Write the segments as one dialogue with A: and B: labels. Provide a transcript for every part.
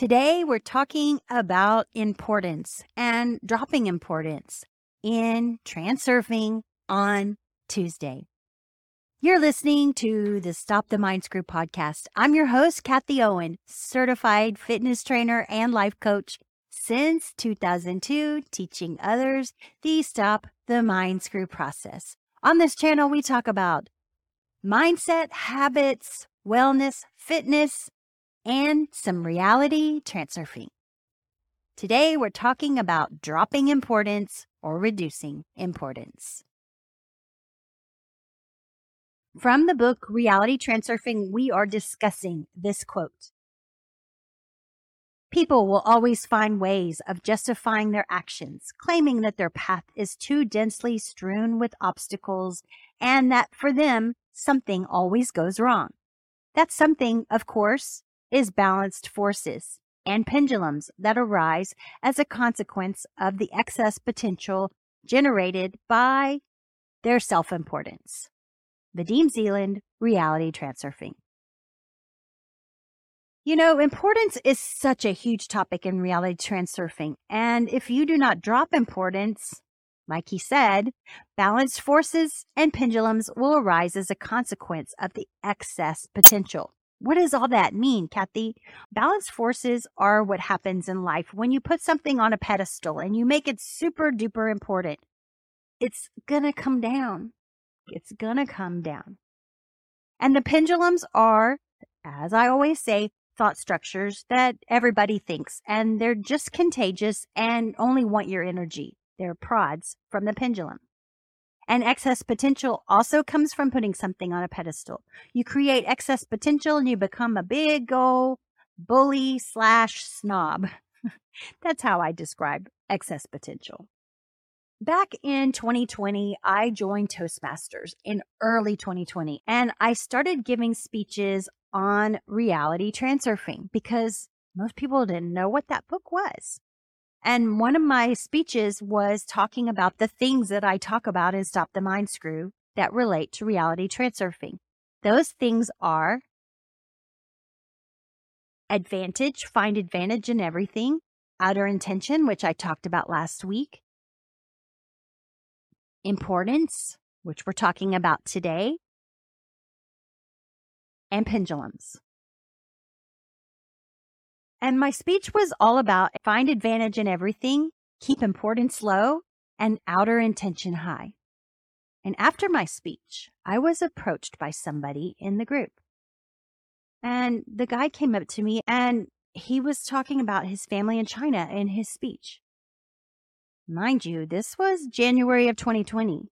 A: Today, we're talking about importance and dropping importance in transurfing on Tuesday. You're listening to the Stop the Mind Screw podcast. I'm your host, Kathie Owen, certified fitness trainer and life coach since 2002, teaching others the Stop the Mind Screw process. On this channel, we talk about mindset, habits, wellness, fitness, and some reality transurfing. Today, we're talking about dropping importance or reducing importance. From the book Reality Transurfing, we are discussing this quote. People will always find ways of justifying their actions, claiming that their path is too densely strewn with obstacles and that for them, something always goes wrong. That something, of course, is balanced forces and pendulums that arise as a consequence of the excess potential generated by their self importance. Vadim Zeland, Reality Transurfing. You know, importance is such a huge topic in reality transurfing. And if you do not drop importance, like he said, balanced forces and pendulums will arise as a consequence of the excess potential. What does all that mean, Kathie? Balanced forces are what happens in life when you put something on a pedestal and you make it super duper important. It's gonna come down. It's gonna come down. And the pendulums are, as I always say, thought structures that everybody thinks, and they're just contagious and only want your energy. They're prods from the pendulum. And excess potential also comes from putting something on a pedestal. You create excess potential and you become a big old bully slash snob. That's how I describe excess potential. Back in 2020, I joined Toastmasters in early 2020 and I started giving speeches on reality transurfing because most people didn't know what that book was. And one of my speeches was talking about the things that I talk about in Stop the Mind Screw that relate to reality transurfing. Those things are advantage, find advantage in everything, outer intention, which I talked about last week, importance, which we're talking about today, and pendulums. And my speech was all about find advantage in everything, keep importance low, and outer intention high. And after my speech, I was approached by somebody in the group. And the guy came up to me and he was talking about his family in China in his speech. Mind you, this was January of 2020,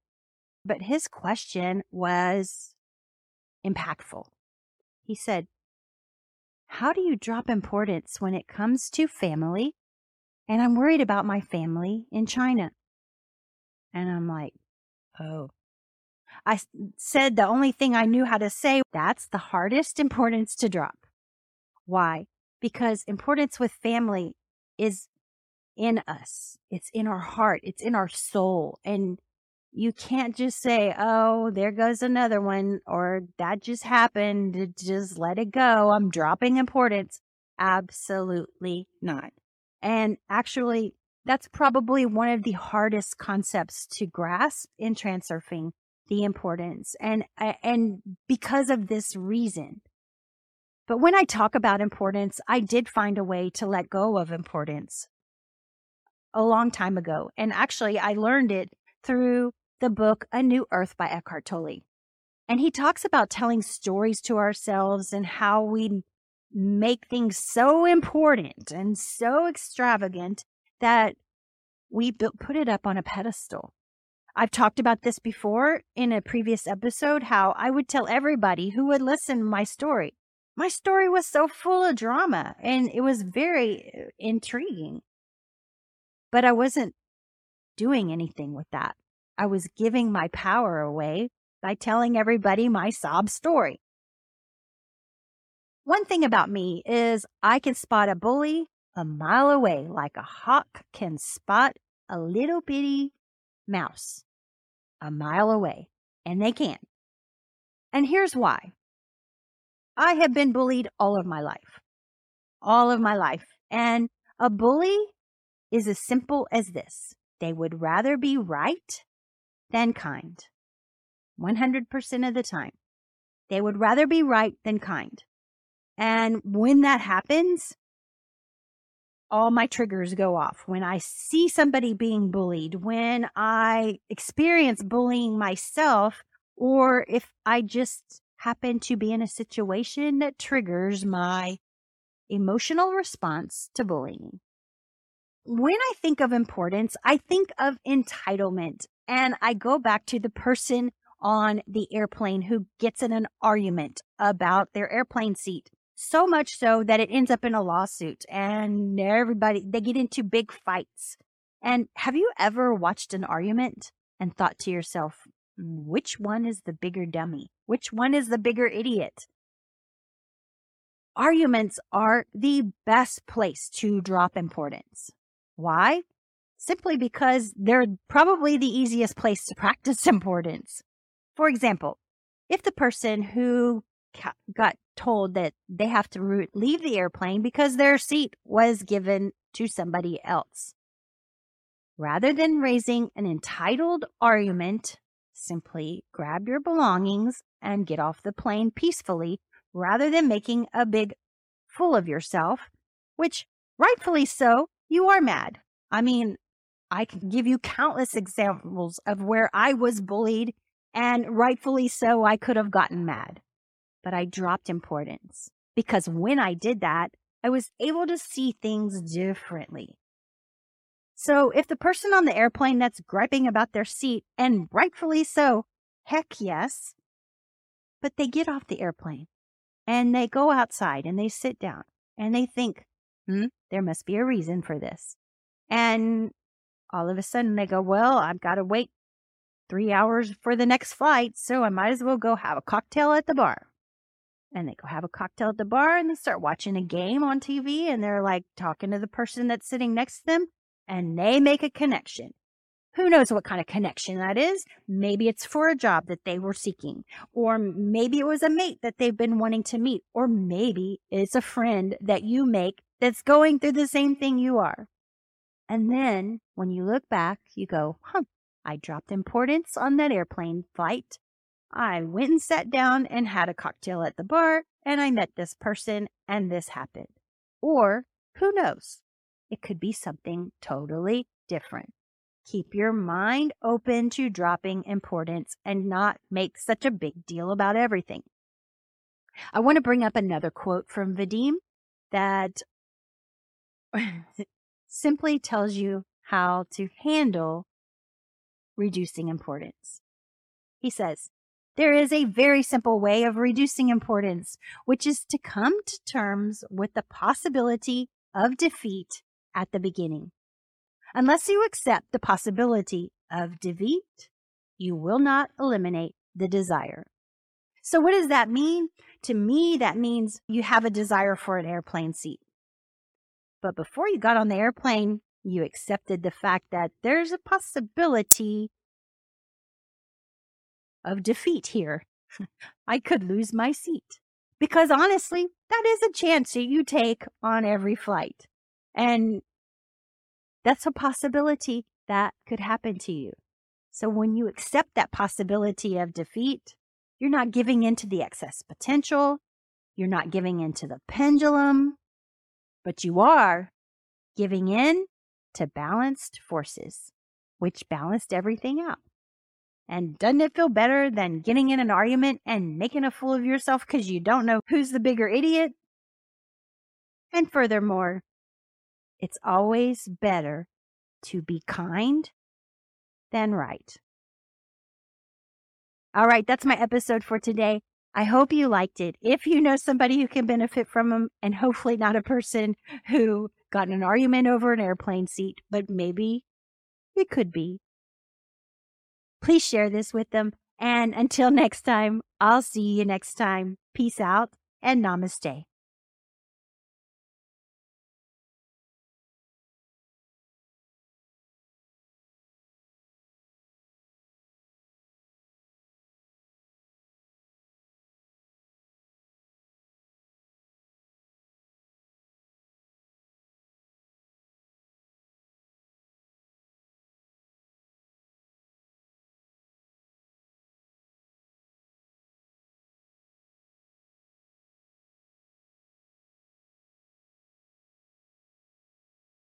A: but his question was impactful. He said, How do you drop importance when it comes to family? And I'm worried about my family in China. And I'm like, Oh. I said the only thing I knew how to say, that's the hardest importance to drop. Why? Because importance with family is in us. It's in our heart. It's in our soul. And you can't just say, oh, there goes another one, or that just happened. Just let it go. I'm dropping importance. Absolutely not. And actually, that's probably one of the hardest concepts to grasp in transurfing the importance and and because of this reason but when i talk about importance i did find a way to let go of importance a long time ago and actually i learned it through the book A New Earth by Eckhart Tolle. And he talks about telling stories to ourselves and how we make things so important and so extravagant that we put it up on a pedestal. I've talked about this before in a previous episode how I would tell everybody who would listen my story. My story was so full of drama and it was very uh, intriguing. But I wasn't doing anything with that. I was giving my power away by telling everybody my sob story. One thing about me is I can spot a bully a mile away like a hawk can spot a little bitty mouse a mile away, and they can. And here's why. I have been bullied all of my life. All of my life. And a bully is as simple as this. They would rather be right than kind. 100% of the time. They would rather be right than kind. And when that happens, all my triggers go off. When I see somebody being bullied, when I experience bullying myself, or if I just happen to be in a situation that triggers my emotional response to bullying. When I think of importance, I think of entitlement and I go back to the person on the airplane who gets in an argument about their airplane seat. So much so that it ends up in a lawsuit and everybody, they get into big fights. And have you ever watched an argument and thought to yourself, which one is the bigger dummy? Which one is the bigger idiot? Arguments are the best place to drop importance. Why? Simply because they're probably the easiest place to practice importance. For example, if the person who got told that they have to leave the airplane because their seat was given to somebody else. Rather than raising an entitled argument Simply grab your belongings and get off the plane peacefully rather than making a big fool of yourself, which rightfully so, you are mad. I mean, I can give you countless examples of where I was bullied and rightfully so, I could have gotten mad. But I dropped importance because when I did that, I was able to see things differently. So if the person on the airplane that's griping about their seat, and rightfully so, heck yes, but they get off the airplane and they go outside and they sit down and they think, hmm, there must be a reason for this. And all of a sudden they go, well, I've got to wait three hours for the next flight, so I might as well go have a cocktail at the bar. And they go have a cocktail at the bar and they start watching a game on TV and they're like talking to the person that's sitting next to them and they make a connection. Who knows what kind of connection that is? Maybe it's for a job that they were seeking, or maybe it was a mate that they've been wanting to meet, or maybe it's a friend that you make that's going through the same thing you are. And then when you look back, you go, huh, I dropped importance on that airplane flight. I went and sat down and had a cocktail at the bar, and I met this person, and this happened. Or who knows? It could be something totally different. Keep your mind open to dropping importance and not make such a big deal about everything. I want to bring up another quote from Vadim that simply tells you how to handle reducing importance. He says, there is a very simple way of reducing importance, which is to come to terms with the possibility of defeat at the beginning. Unless you accept the possibility of defeat, you will not eliminate the desire. So what does that mean? To me, that means you have a desire for an airplane seat. But before you got on the airplane, you accepted the fact that there's a possibility of defeat here. I could lose my seat. Because honestly, that is a chance that you take on every flight. And that's a possibility that could happen to you. So when you accept that possibility of defeat, you're not giving in to the excess potential. You're not giving in to the pendulum, but you are giving in to balanced forces, which balanced everything out. And doesn't it feel better than getting in an argument and making a fool of yourself because you don't know who's the bigger idiot? And furthermore, it's always better to be kind than right. All right, that's my episode for today. I hope you liked it. If you know somebody who can benefit from them, and hopefully not a person who got an argument over an airplane seat, but maybe it could be, please share this with them. And until next time, I'll see you next time. Peace out and namaste.